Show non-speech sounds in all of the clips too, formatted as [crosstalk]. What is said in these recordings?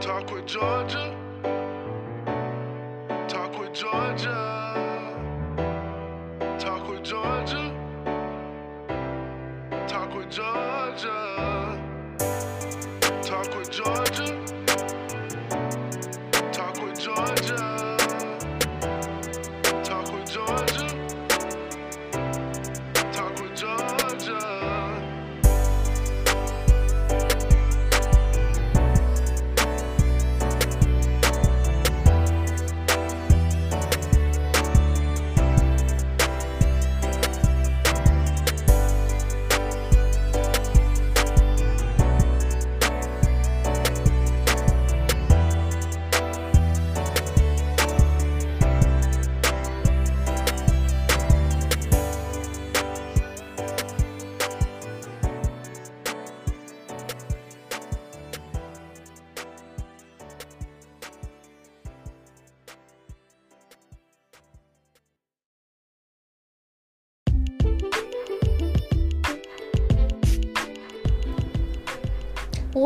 Talk with Georgia. Talk with Georgia. Talk with Georgia. Talk with Georgia.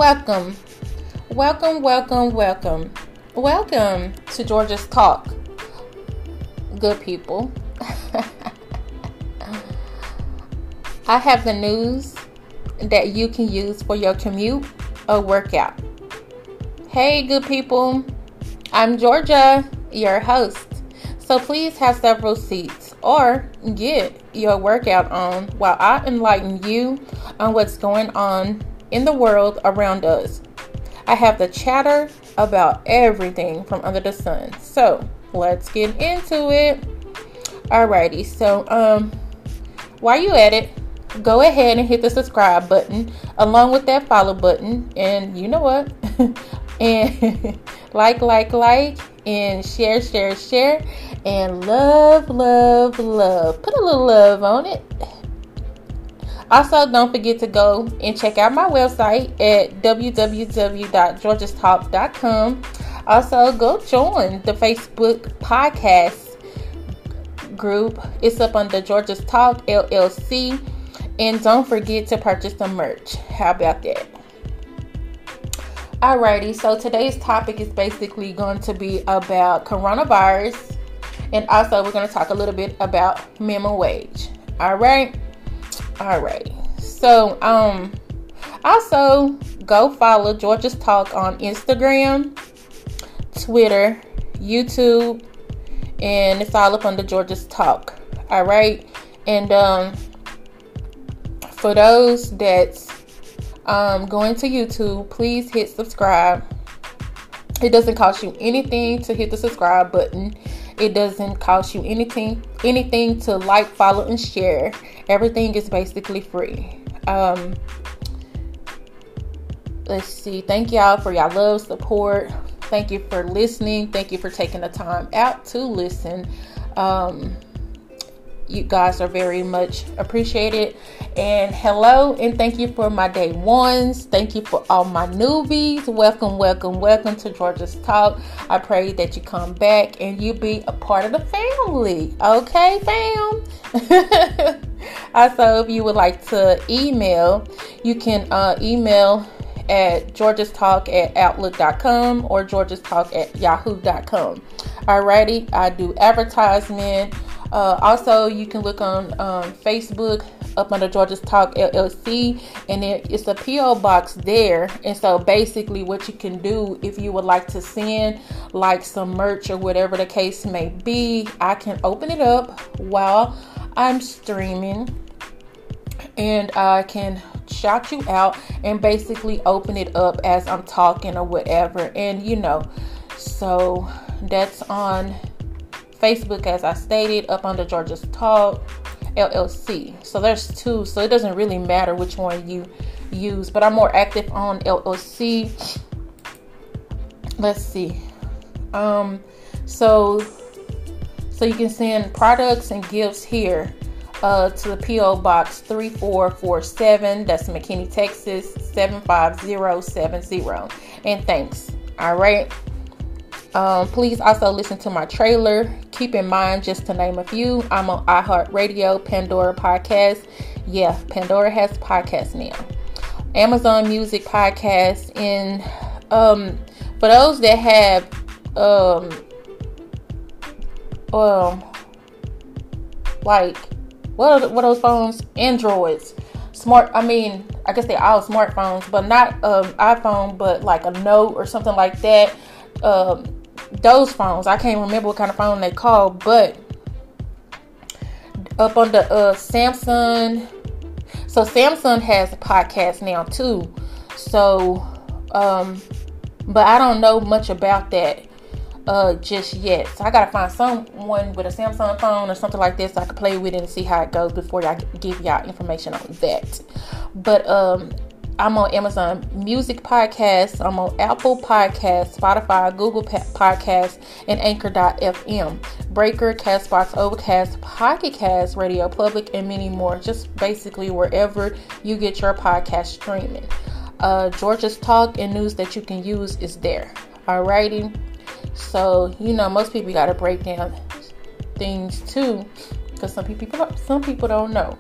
Welcome, welcome, welcome, welcome, welcome to Georgia's Talk. Good people. [laughs] I have the news that you can use for your commute or workout. Hey, good people. I'm Georgia, your host. So please have several seats or get your workout on while I enlighten you on what's going on in the world around us. I have the chatter about everything from under the sun. So let's get into it. Alrighty, so um while you at it, go ahead and hit the subscribe button along with that follow button and you know what? [laughs] and [laughs] like, like, like, and share, share, share, and love, love, love. Put a little love on it. Also, don't forget to go and check out my website at www.georgiastalk.com. Also, go join the Facebook podcast group. It's up under Georgia's Talk LLC. And don't forget to purchase some merch. How about that? Alrighty, so today's topic is basically going to be about coronavirus. And also, we're going to talk a little bit about minimum wage. All right. All right. So, um, also go follow Georgia's Talk on Instagram, Twitter, YouTube, and it's all up under Georgia's Talk. All right. And um, for those that's um, going to YouTube, please hit subscribe. It doesn't cost you anything to hit the subscribe button. It doesn't cost you anything anything to like, follow, and share. Everything is basically free. Um, let's see. Thank y'all for y'all love, support. Thank you for listening. Thank you for taking the time out to listen. Um, you guys are very much appreciated. And hello, and thank you for my day ones. Thank you for all my newbies. Welcome, welcome, welcome to Georgia's Talk. I pray that you come back and you be a part of the family. Okay, fam? [laughs] also, if you would like to email, you can uh, email at georgestalk at outlook.com or georgestalk at yahoo.com. Alrighty, I do advertisement. Uh, also, you can look on um, Facebook up under Georgia's Talk LLC, and there, it's a PO box there. And so, basically, what you can do if you would like to send like some merch or whatever the case may be, I can open it up while I'm streaming, and I can shout you out and basically open it up as I'm talking or whatever. And you know, so that's on Facebook, as I stated, up under Georgia's Talk LLC. So there's two, so it doesn't really matter which one you use, but I'm more active on LLC. Let's see. Um, so so you can send products and gifts here uh, to the PO Box 3447. That's McKinney, Texas 75070. And thanks. All right. Um, please also listen to my trailer. Keep in mind, just to name a few, I'm on iHeartRadio, Pandora Podcast. Yeah, Pandora has podcasts now. Amazon Music Podcast, and um, for those that have um um like what are, what are those phones androids smart i mean i guess they're all smartphones but not um iphone but like a note or something like that um those phones i can't remember what kind of phone they call but up on the uh samsung so samsung has a podcast now too so um but i don't know much about that uh just yet. So I gotta find someone with a Samsung phone or something like this so I can play with it and see how it goes before I give y'all information on that. But um I'm on Amazon Music Podcast. I'm on Apple Podcast, Spotify, Google Podcast, and Anchor.fm, Breaker, Castbox, Overcast, Pocket Cast, Radio Public, and many more. Just basically wherever you get your podcast streaming. Uh, Georgia's talk and news that you can use is there. Alrighty. So you know, most people got to break down things too, because some people some people don't know.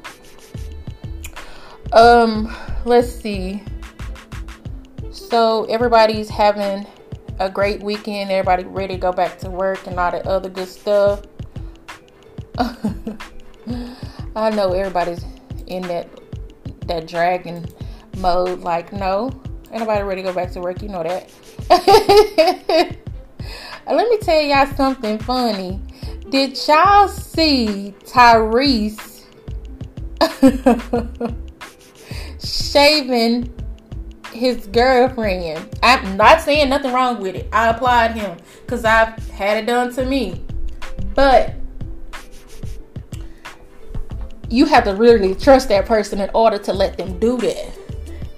Um, let's see. So everybody's having a great weekend. Everybody ready to go back to work and all that other good stuff. [laughs] I know everybody's in that that dragon mode. Like, no, anybody ready to go back to work. You know that. [laughs] let me tell y'all something funny. Did y'all see Tyrese [laughs] shaving his girlfriend? I'm not saying nothing wrong with it. I applaud him because I've had it done to me. But you have to really trust that person in order to let them do that.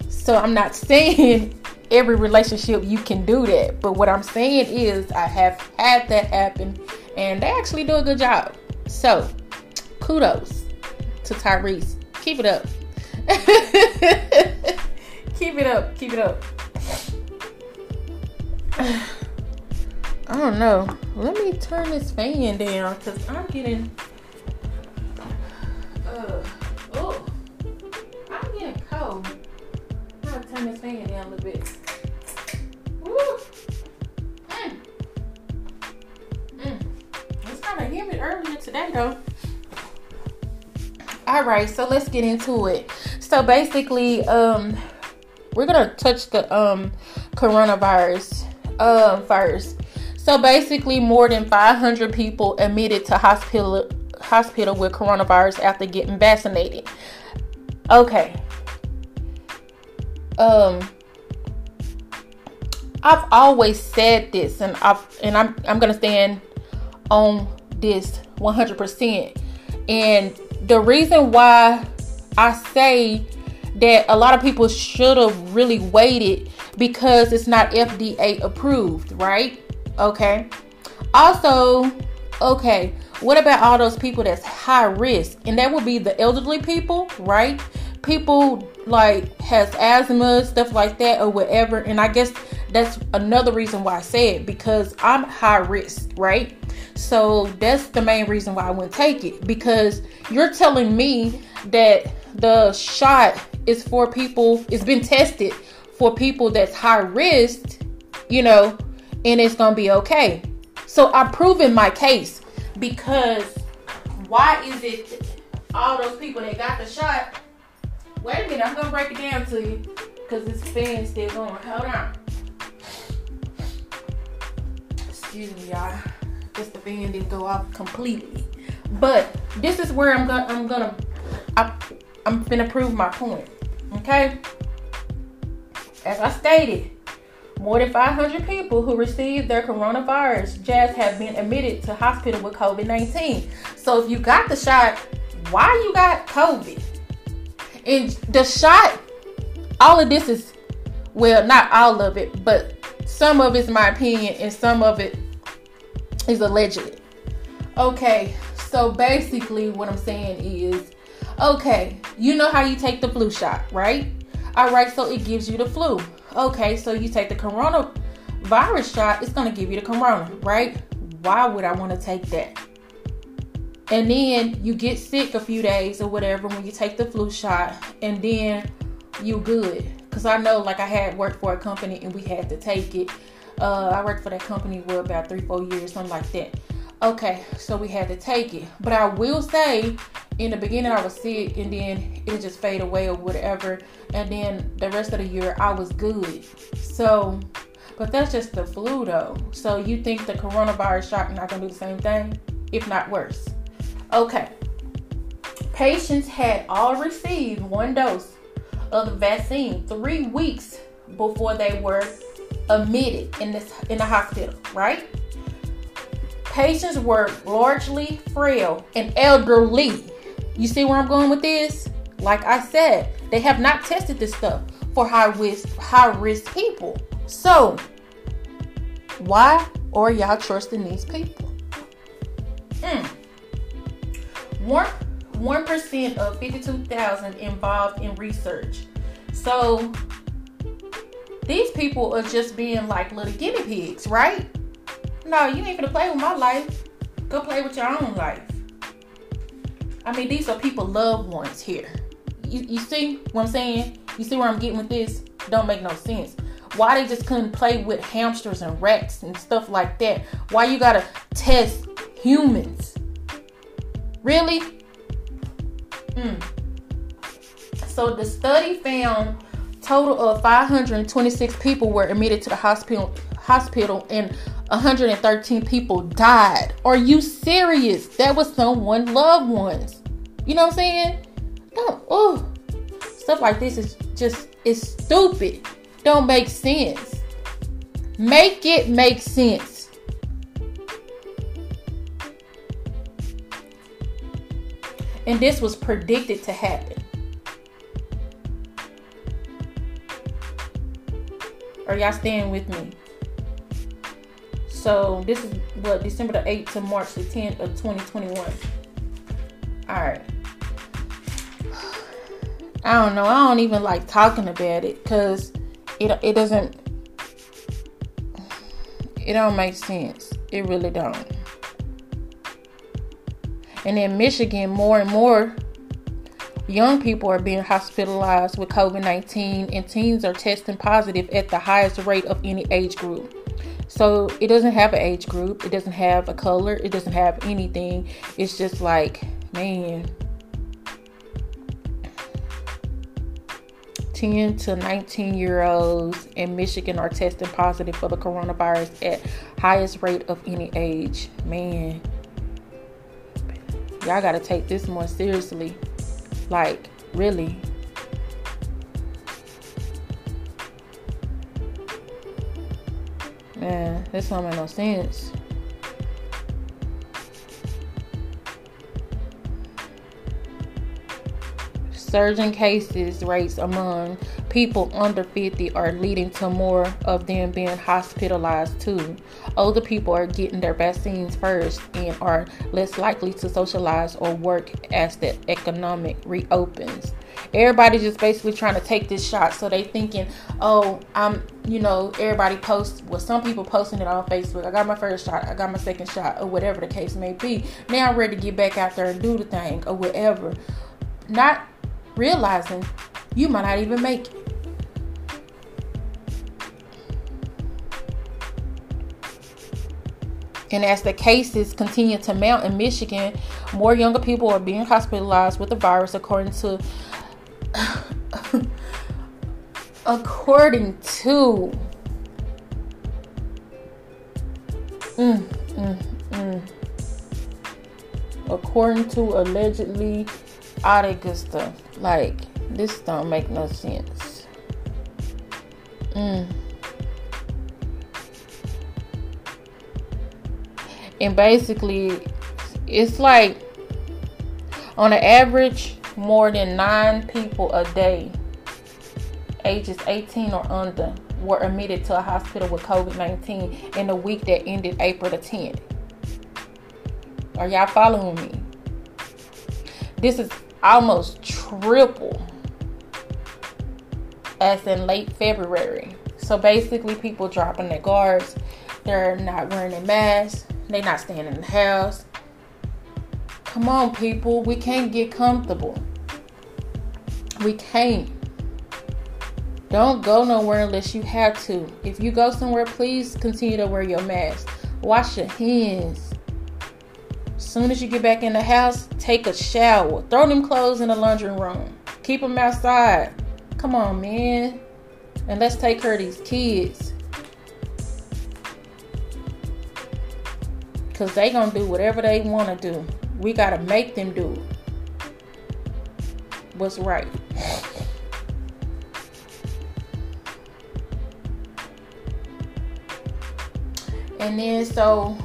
So I'm not [laughs] saying every relationship you can do that. But what I'm saying is, I have had that happen, and they actually do a good job. So, kudos to Tyrese. Keep it up. [laughs] keep it up. Keep it up. [sighs] I don't know. Let me turn this fan down because I'm getting. Uh, oh, I'm getting cold. I'm gonna turn this fan down a little bit. humid earlier today though. All right, so let's get into it. So basically, um, we're gonna touch the um coronavirus um first. So basically, more than 500 people admitted to hospital hospital with coronavirus after getting vaccinated. Okay. Um, I've always said this, and I've and I'm I'm gonna stand on this 100%. And the reason why I say that a lot of people should have really waited because it's not FDA approved, right? Okay. Also, okay, what about all those people that's high risk? And that would be the elderly people, right? People like has asthma, stuff like that, or whatever. And I guess that's another reason why I say it because I'm high risk, right? So that's the main reason why I wouldn't take it because you're telling me that the shot is for people, it's been tested for people that's high risk, you know, and it's gonna be okay. So I'm proving my case because why is it all those people that got the shot? Wait a minute, I'm gonna break it down to you because this fan's still going. Hold on. Excuse me, y'all just the fan didn't go off completely. But this is where I'm gonna I'm gonna I, I'm gonna prove my point. Okay. As I stated, more than 500 people who received their coronavirus jabs have been admitted to hospital with COVID-19. So if you got the shot, why you got COVID? And the shot, all of this is well, not all of it, but some of it's my opinion and some of it is allegedly. Okay, so basically, what I'm saying is okay, you know how you take the flu shot, right? All right, so it gives you the flu. Okay, so you take the coronavirus shot, it's gonna give you the corona, right? Why would I want to take that? And then you get sick a few days or whatever when you take the flu shot, and then you good. Cause I know, like I had worked for a company and we had to take it Uh, I worked for that company for about three, four years, something like that. Okay, so we had to take it. But I will say, in the beginning, I was sick, and then it just fade away or whatever. And then the rest of the year, I was good. So, but that's just the flu, though. So you think the coronavirus shot not gonna do the same thing, if not worse? Okay. Patients had all received one dose of the vaccine three weeks before they were admitted in this in the hospital, right? Patients were largely frail and elderly. You see where I'm going with this? Like I said, they have not tested this stuff for high risk high risk people. So why are y'all trusting these people? Mm. One one percent of fifty-two thousand involved in research. So these people are just being like little guinea pigs, right? No, you ain't gonna play with my life. Go play with your own life. I mean, these are people loved ones here. You, you see what I'm saying? You see where I'm getting with this? Don't make no sense. Why they just couldn't play with hamsters and rats and stuff like that? Why you gotta test humans? Really? Mm. So the study found total of 526 people were admitted to the hospital hospital and 113 people died. Are you serious? That was someone loved ones. You know what I'm saying? Don't oh stuff like this is just it's stupid. Don't make sense. Make it make sense. And this was predicted to happen. Are y'all staying with me? So this is what December the 8th to March the 10th of 2021. Alright. I don't know. I don't even like talking about it because it it doesn't it don't make sense. It really don't. And in Michigan, more and more young people are being hospitalized with COVID 19, and teens are testing positive at the highest rate of any age group. So it doesn't have an age group, it doesn't have a color, it doesn't have anything. It's just like, man, 10 to 19 year olds in Michigan are testing positive for the coronavirus at highest rate of any age. Man, y'all got to take this more seriously. Like, really. Man, this don't make no sense. Surging cases rates among people under 50 are leading to more of them being hospitalized too. Older people are getting their vaccines first and are less likely to socialize or work as the economic reopens. Everybody just basically trying to take this shot, so they thinking, "Oh, I'm, you know, everybody posts. Well, some people posting it on Facebook. I got my first shot, I got my second shot, or whatever the case may be. Now I'm ready to get back out there and do the thing, or whatever. Not realizing you might not even make it. And as the cases continue to mount in Michigan, more younger people are being hospitalized with the virus, according to [sighs] according to mm, mm, mm, according to allegedly all stuff. Like this don't make no sense. Mm. And basically, it's like on an average, more than nine people a day, ages 18 or under, were admitted to a hospital with COVID 19 in the week that ended April the 10th. Are y'all following me? This is almost triple as in late February. So basically, people dropping their guards, they're not wearing their masks, they're not staying in the house. Come on, people, we can't get comfortable. We can't. Don't go nowhere unless you have to. If you go somewhere, please continue to wear your mask. Wash your hands. As soon as you get back in the house, take a shower. Throw them clothes in the laundry room. Keep them outside. Come on, man. And let's take care of these kids. Because they to do whatever they want to do. We got to make them do what's right. And then, so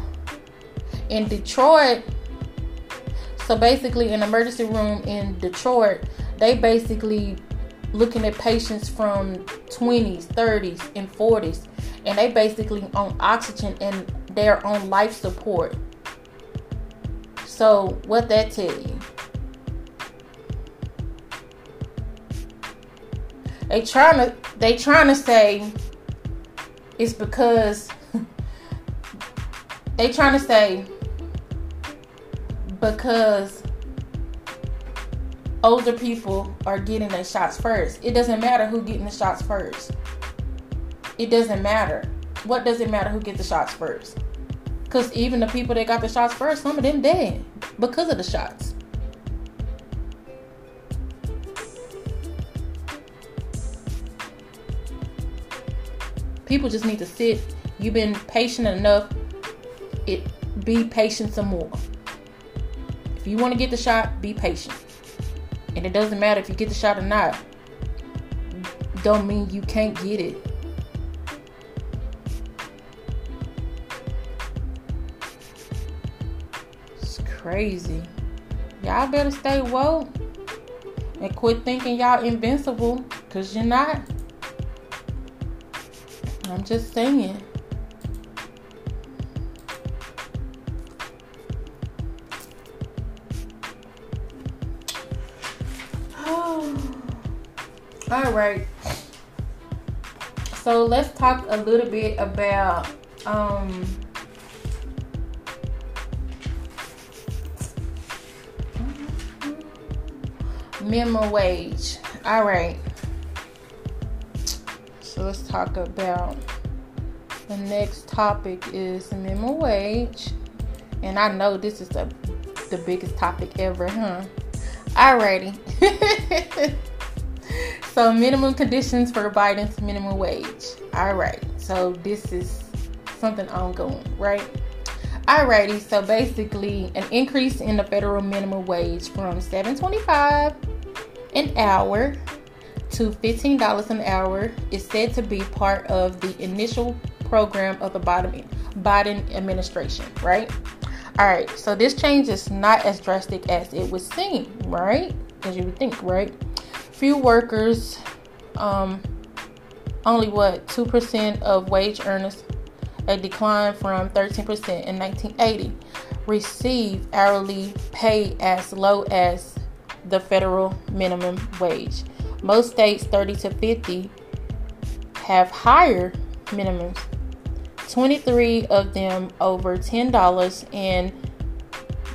in Detroit, so basically, an emergency room in Detroit, they basically looking at patients from 20s, 30s, and 40s, and they basically on oxygen and they're on life support. So what that tell you? They trying to they trying to say it's because [laughs] they trying to say because older people are getting their shots first. It doesn't matter who getting the shots first. It doesn't matter. What does it matter who gets the shots first? Because even the people that got the shots first, some of them dead because of the shots. People just need to sit. You've been patient enough. It be patient some more. If you want to get the shot, be patient. And it doesn't matter if you get the shot or not. Don't mean you can't get it. Crazy. Y'all better stay woke and quit thinking y'all invincible because you're not. I'm just saying. Oh. [sighs] All right. So let's talk a little bit about um minimum wage. All right. So let's talk about the next topic is minimum wage. And I know this is the the biggest topic ever, huh? Alrighty. [laughs] so minimum conditions for Biden's minimum wage. Alright. So this is something ongoing, right? Alrighty, so basically an increase in the federal minimum wage from 725 an hour to $15 an hour is said to be part of the initial program of the Biden, administration, right? All right, so this change is not as drastic as it would seem, right? As you would think, right? Few workers, um, only what 2% of wage earners, a decline from 13% in 1980, receive hourly pay as low as the federal minimum wage. Most states, 30 to 50, have higher minimums 23 of them over $10, and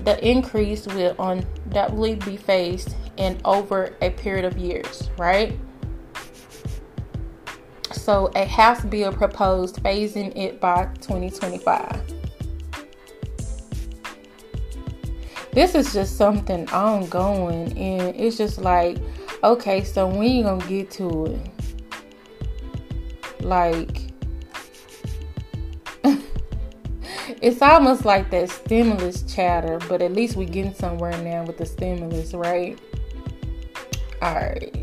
the increase will undoubtedly be phased in over a period of years, right? So, a House bill proposed phasing it by 2025. This is just something ongoing, and it's just like, okay, so when you gonna get to it? Like, [laughs] it's almost like that stimulus chatter, but at least we getting somewhere now with the stimulus, right? Alright.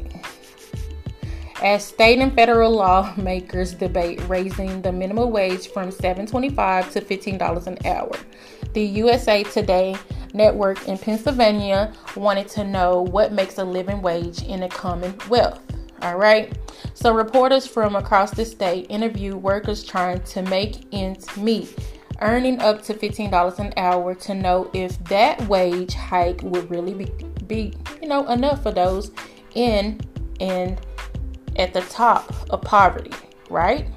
As state and federal lawmakers debate raising the minimum wage from $7.25 to $15 an hour, the USA Today network in Pennsylvania wanted to know what makes a living wage in a Commonwealth. All right. So, reporters from across the state interview workers trying to make ends meet, earning up to $15 an hour to know if that wage hike would really be, be you know, enough for those in and at the top of poverty, right?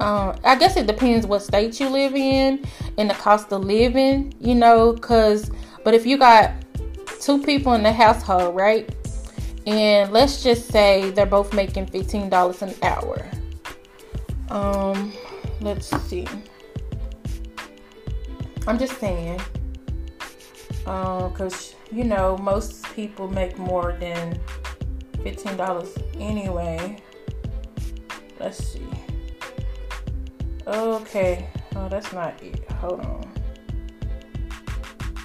Um, I guess it depends what state you live in and the cost of living, you know, because, but if you got two people in the household, right? And let's just say they're both making $15 an hour. Um, let's see. I'm just saying, because um, you know most people make more than fifteen dollars anyway. Let's see. Okay, oh that's not it. Hold on.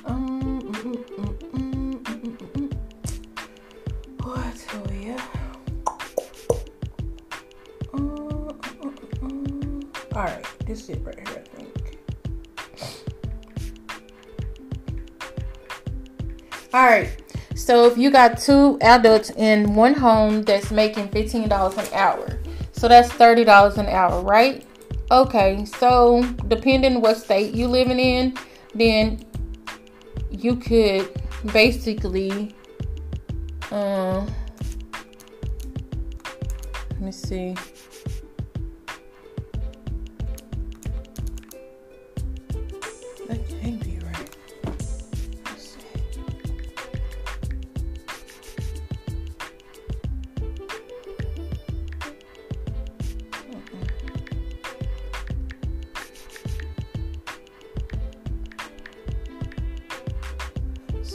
Um, mm, mm, mm, what? Oh yeah. All right, this is it right here. I think. All right. So if you got two adults in one home that's making $15 an hour. So that's $30 an hour, right? Okay. So depending what state you living in, then you could basically uh, let me see.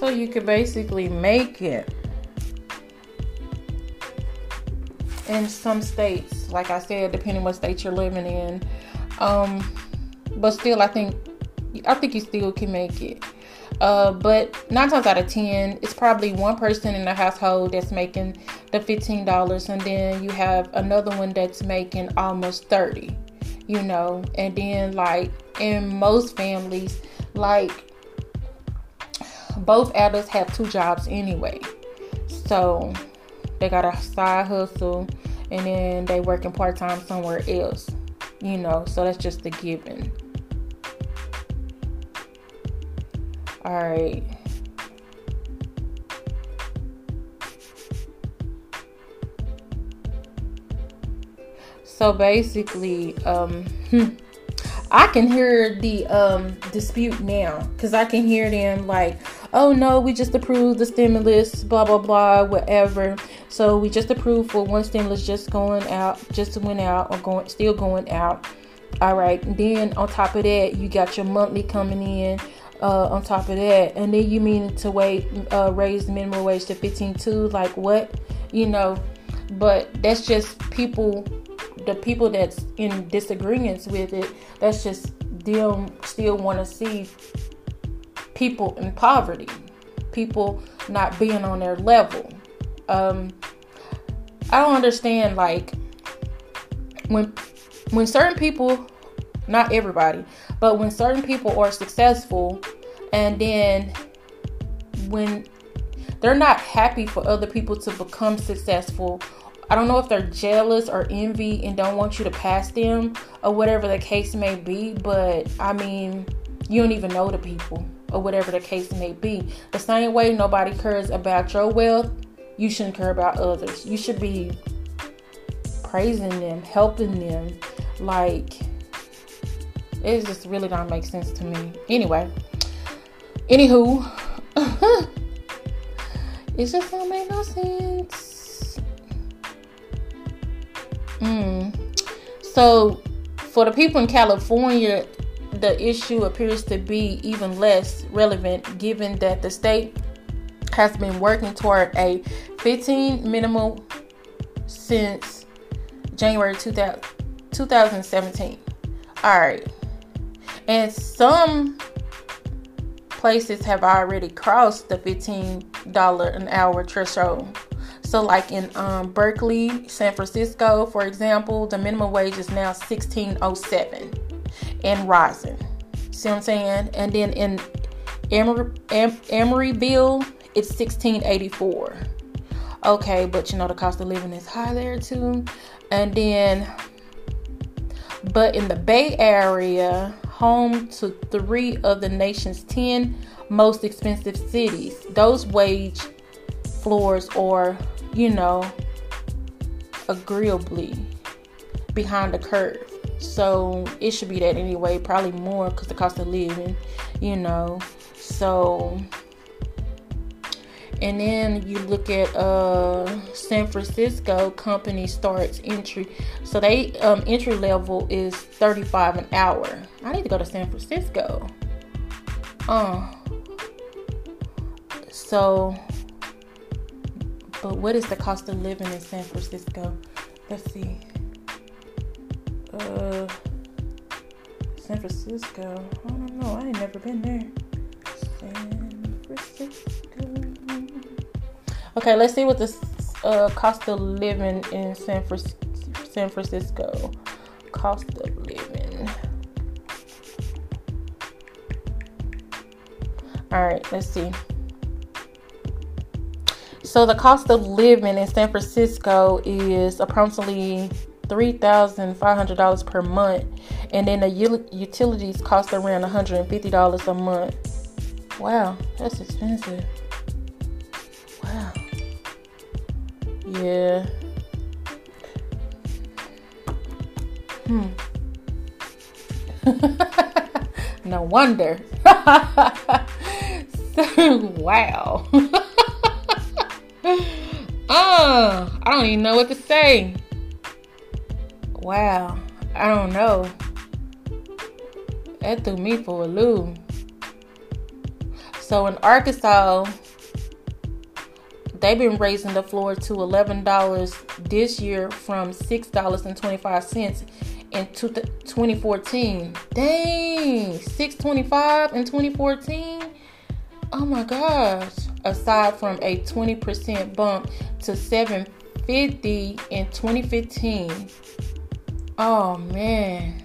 So you could basically make it in some states, like I said, depending what state you're living in. Um, but still, I think I think you still can make it. Uh, but nine times out of ten, it's probably one person in the household that's making the fifteen dollars, and then you have another one that's making almost thirty. You know, and then like in most families, like both adults have two jobs anyway. So they got a side hustle and then they working part time somewhere else. You know, so that's just the given. Alright. So basically, um [laughs] I can hear the um dispute now because I can hear them like, oh no, we just approved the stimulus, blah blah blah, whatever. So we just approved for one stimulus just going out, just went out or going still going out. All right. Then on top of that, you got your monthly coming in. Uh, on top of that, and then you mean to wait uh, raise the minimum wage to 15 too? Like what? You know, but that's just people. The people that's in disagreements with it. That's just them still want to see people in poverty, people not being on their level. Um, I don't understand like when when certain people, not everybody, but when certain people are successful, and then when they're not happy for other people to become successful. I don't know if they're jealous or envy and don't want you to pass them or whatever the case may be, but I mean, you don't even know the people or whatever the case may be. The same way nobody cares about your wealth, you shouldn't care about others. You should be praising them, helping them. Like, it just really don't make sense to me. Anyway, anywho, [laughs] it just don't make no sense. Mm. So, for the people in California, the issue appears to be even less relevant given that the state has been working toward a 15 minimum since January 2000, 2017. All right. And some places have already crossed the $15 an hour threshold. So, like in um, Berkeley, San Francisco, for example, the minimum wage is now 1607 and rising. See what I'm saying? And then in Emory, Em- Emeryville, it's 1684. Okay, but you know the cost of living is high there too. And then, but in the Bay Area, home to three of the nation's 10 most expensive cities, those wage floors are, you know, agreeably behind the curve. So it should be that anyway, probably more because the cost of living, you know. So And then you look at uh, San Francisco company starts entry. So they um, entry level is 35 an hour. I need to go to San Francisco. Uh so but what is the cost of living in San Francisco? Let's see. Uh San Francisco. I don't know. I ain't never been there. San Francisco. Okay, let's see what the uh, cost of living in San, Fr- San Francisco. Cost of living. All right, let's see. So the cost of living in San Francisco is approximately three thousand five hundred dollars per month, and then the utilities cost around one hundred and fifty dollars a month. Wow, that's expensive. Wow. Yeah. Hmm. [laughs] no wonder. [laughs] wow. [laughs] uh, I don't even know what to say. Wow. I don't know. That threw me for a loop. So in Arkansas, they've been raising the floor to $11 this year from $6.25 in 2014. Dang, 625 in 2014. Oh my gosh. Aside from a 20% bump to 750 in 2015. Oh man.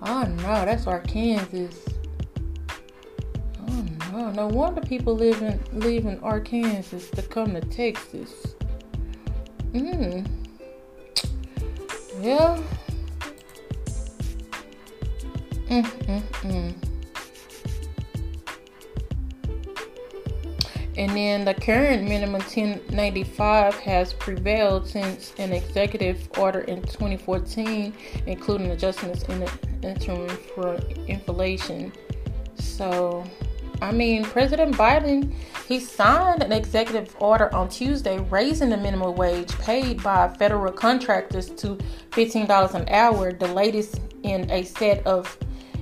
Oh no, that's Arkansas. Oh, no no wonder people living leaving Arkansas to come to Texas. Hmm. Yeah. Mm, mm, mm. And then the current minimum 1095 has prevailed since an executive order in 2014, including adjustments in the interim for inflation. So I mean, President Biden, he signed an executive order on Tuesday raising the minimum wage paid by federal contractors to $15 an hour, the latest in a set of,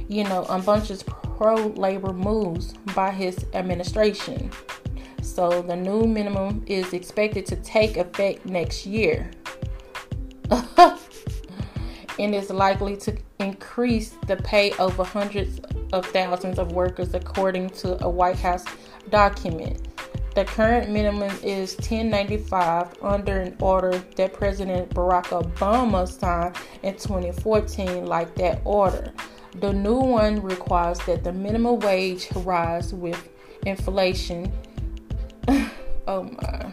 you know, a bunch of pro labor moves by his administration. So the new minimum is expected to take effect next year. [laughs] and is likely to increase the pay of hundreds of thousands of workers, according to a White House document. The current minimum is 1095 under an order that President Barack Obama signed in 2014, like that order. The new one requires that the minimum wage rise with inflation. [laughs] oh my.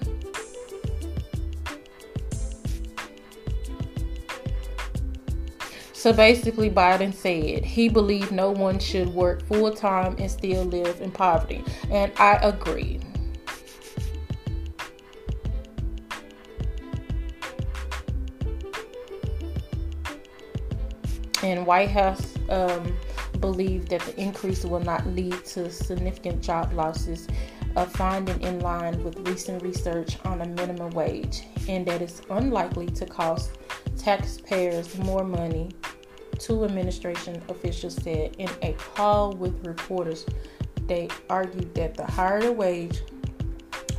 So basically, Biden said he believed no one should work full time and still live in poverty. And I agree. And White House um, believed that the increase will not lead to significant job losses, a finding in line with recent research on a minimum wage, and that it's unlikely to cost taxpayers more money two administration officials said in a call with reporters. They argued that the higher the wage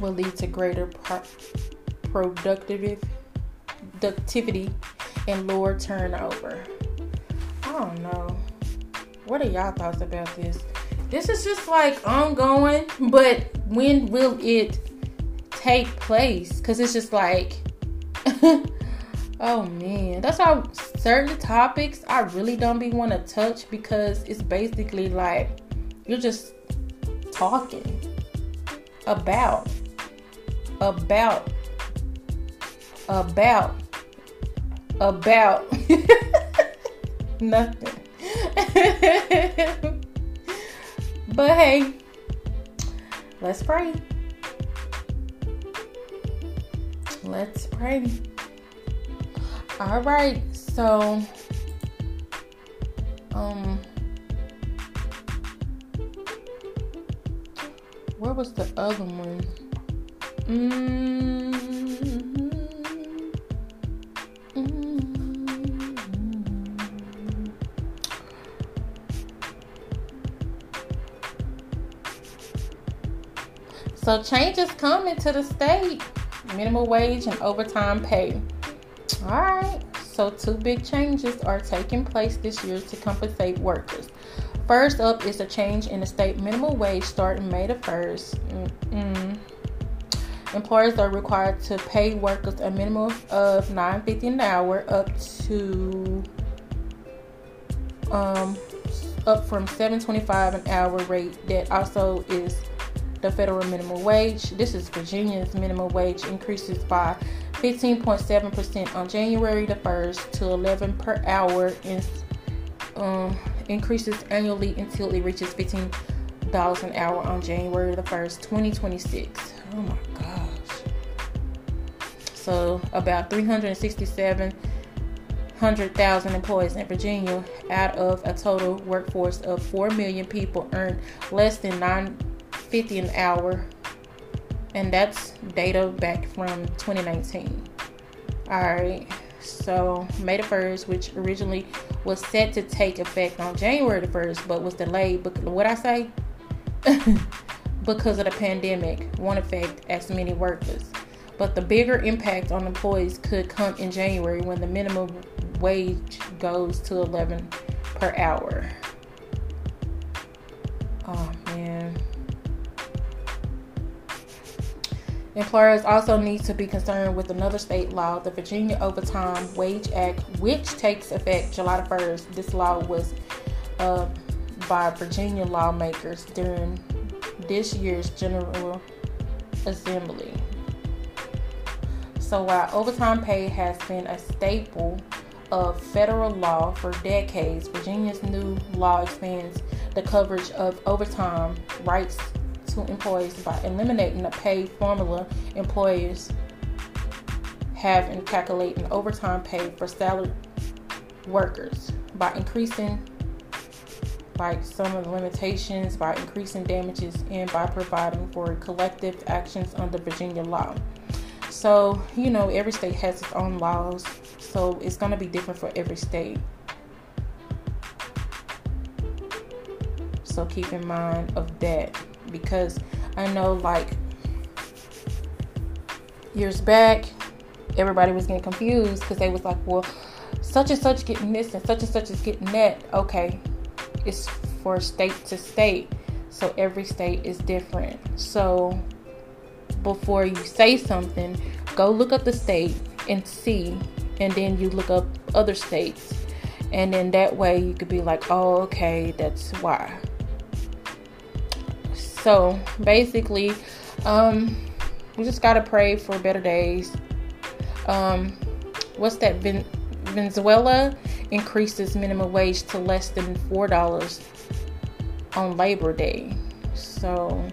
will lead to greater pro- productivity and lower turnover. I don't know. What are y'all thoughts about this? This is just like ongoing, but when will it take place? Because it's just like [laughs] Oh man, that's how certain topics I really don't be want to touch because it's basically like you're just talking about about about about [laughs] nothing. [laughs] but hey, let's pray. Let's pray. All right, so um where was the other one? Mm-hmm. So changes coming to the state. Minimum wage and overtime pay. All right. So two big changes are taking place this year to compensate workers. First up is a change in the state minimum wage starting May the 1st. Mm-mm. Employers are required to pay workers a minimum of $9.50 an hour up to um, up from $7.25 an hour rate that also is the federal minimum wage. This is Virginia's minimum wage increases by 15.7% on January the 1st to 11 per hour and um, increases annually until it reaches $15 an hour on January the 1st, 2026. Oh my gosh. So about 367,000 employees in Virginia out of a total workforce of 4 million people earn less than 950 an hour and that's data back from 2019. All right, so May the 1st, which originally was set to take effect on January the 1st, but was delayed. But what I say? [laughs] because of the pandemic, won't affect as many workers. But the bigger impact on employees could come in January when the minimum wage goes to 11 per hour. Oh Employers also need to be concerned with another state law, the Virginia Overtime Wage Act, which takes effect July 1st. This law was uh, by Virginia lawmakers during this year's General Assembly. So while overtime pay has been a staple of federal law for decades, Virginia's new law expands the coverage of overtime rights to employees by eliminating the pay formula employers have in calculating overtime pay for salaried workers by increasing like some of the limitations by increasing damages and by providing for collective actions under Virginia law. So, you know, every state has its own laws, so it's going to be different for every state. So keep in mind of that because I know like years back everybody was getting confused because they was like, well, such and such getting this and such and such is getting that. Okay, it's for state to state, so every state is different. So before you say something, go look up the state and see, and then you look up other states, and then that way you could be like, oh, okay, that's why. So basically, um, we just gotta pray for better days. Um, what's that? Ven- Venezuela increases minimum wage to less than four dollars on Labor Day. So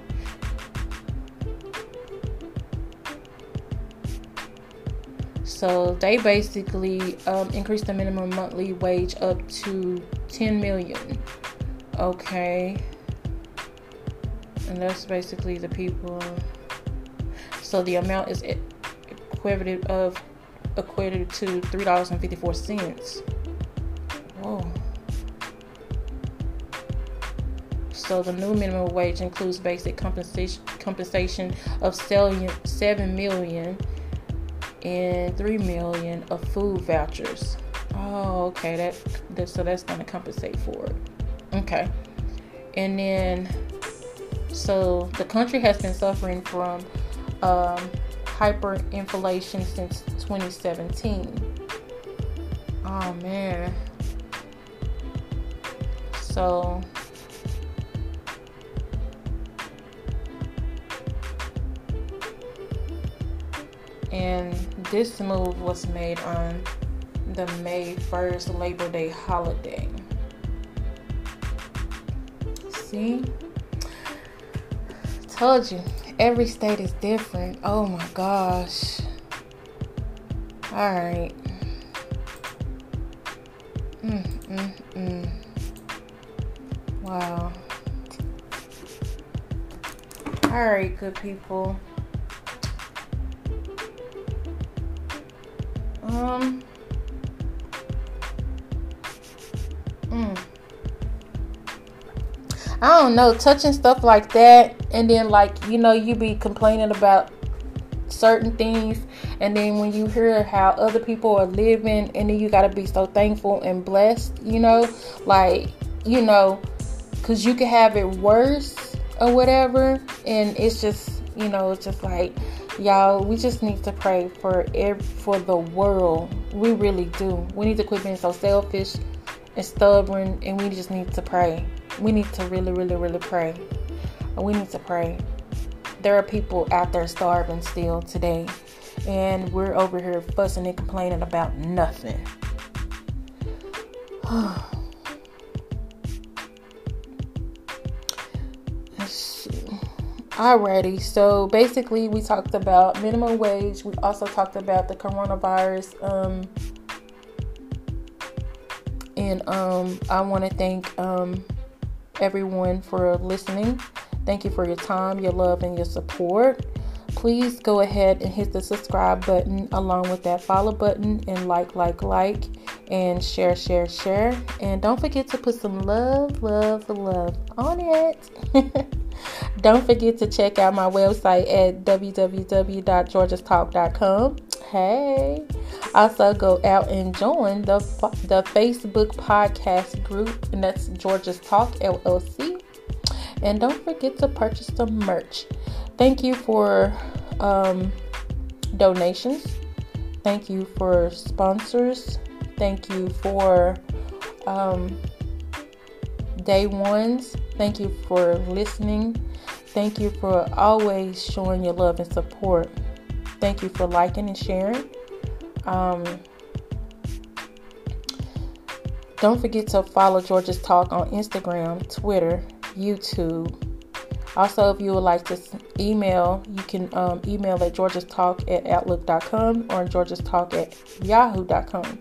So they basically um, increased the minimum monthly wage up to 10 million. Okay. And that's basically the people. So the amount is equivalent of equated to three dollars and fifty four cents. Whoa. So the new minimum wage includes basic compensation compensation of seven million and three million of food vouchers. Oh, okay. That, that so that's going to compensate for it. Okay, and then so the country has been suffering from um, hyperinflation since 2017. Oh man. So and this move was made on the May 1st Labor Day holiday. See? told you, every state is different. Oh my gosh. All right. Mm, mm, mm. Wow. All right, good people. Um. Mm. I don't know, touching stuff like that and then like you know, you be complaining about certain things, and then when you hear how other people are living, and then you gotta be so thankful and blessed, you know, like you know, cause you could have it worse or whatever, and it's just you know, it's just like y'all we just need to pray for every, for the world. We really do. We need to quit being so selfish and stubborn and we just need to pray. We need to really really really pray we need to pray there are people out there starving still today and we're over here fussing and complaining about nothing [sighs] Alrighty, so basically we talked about minimum wage. We also talked about the coronavirus. Um, and um, I want to thank um, everyone for listening. Thank you for your time, your love, and your support. Please go ahead and hit the subscribe button along with that follow button and like, like, like, and share, share, share. And don't forget to put some love, love, love on it. [laughs] Don't forget to check out my website at www.georgiastalk.com. Hey, also go out and join the the Facebook podcast group, and that's Georgia's Talk LLC. And don't forget to purchase the merch. Thank you for um, donations. Thank you for sponsors. Thank you for um, day ones. Thank you for listening. Thank you for always showing your love and support. Thank you for liking and sharing. Um, don't forget to follow Georgia's Talk on Instagram, Twitter, YouTube. Also, if you would like to email, you can um, email at georgiastalk at outlook.com or georgiastalk at yahoo.com.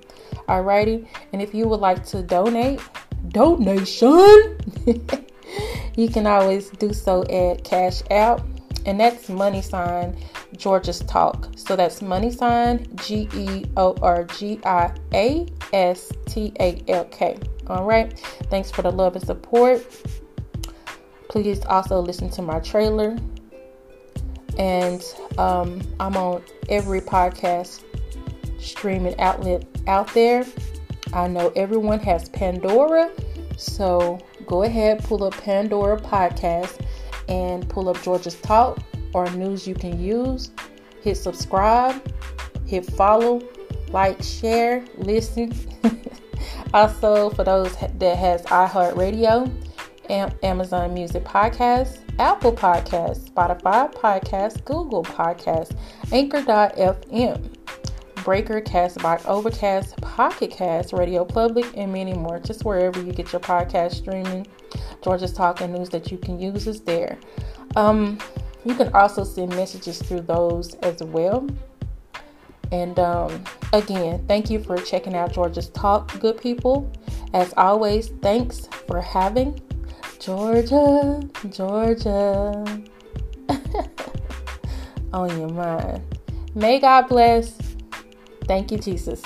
Alrighty, and if you would like to donate, donation. [laughs] you can always do so at Cash App, and that's money sign Georgia's Talk. So that's money sign G E O R G I A S T A L K. All right. Thanks for the love and support. Please also listen to my trailer. And um, I'm on every podcast streaming outlet out there. I know everyone has Pandora, so go ahead, pull up Pandora Podcast and pull up Georgia's Talk or news you can use. Hit subscribe, hit follow, like, share, listen. [laughs] also, for those that has iHeartRadio, Amazon Music Podcast, Apple Podcast, Spotify Podcast, Google Podcast, Anchor.fm. Breaker, Castbox, Overcast, Pocket Cast, Radio Public, and many more. Just wherever you get your podcast streaming, Georgia's Talking News that you can use is there. Um, you can also send messages through those as well. And um, again, thank you for checking out Georgia's Talk, good people. As always, thanks for having Georgia, Georgia [laughs] on your mind. May God bless. Thank you, Jesus.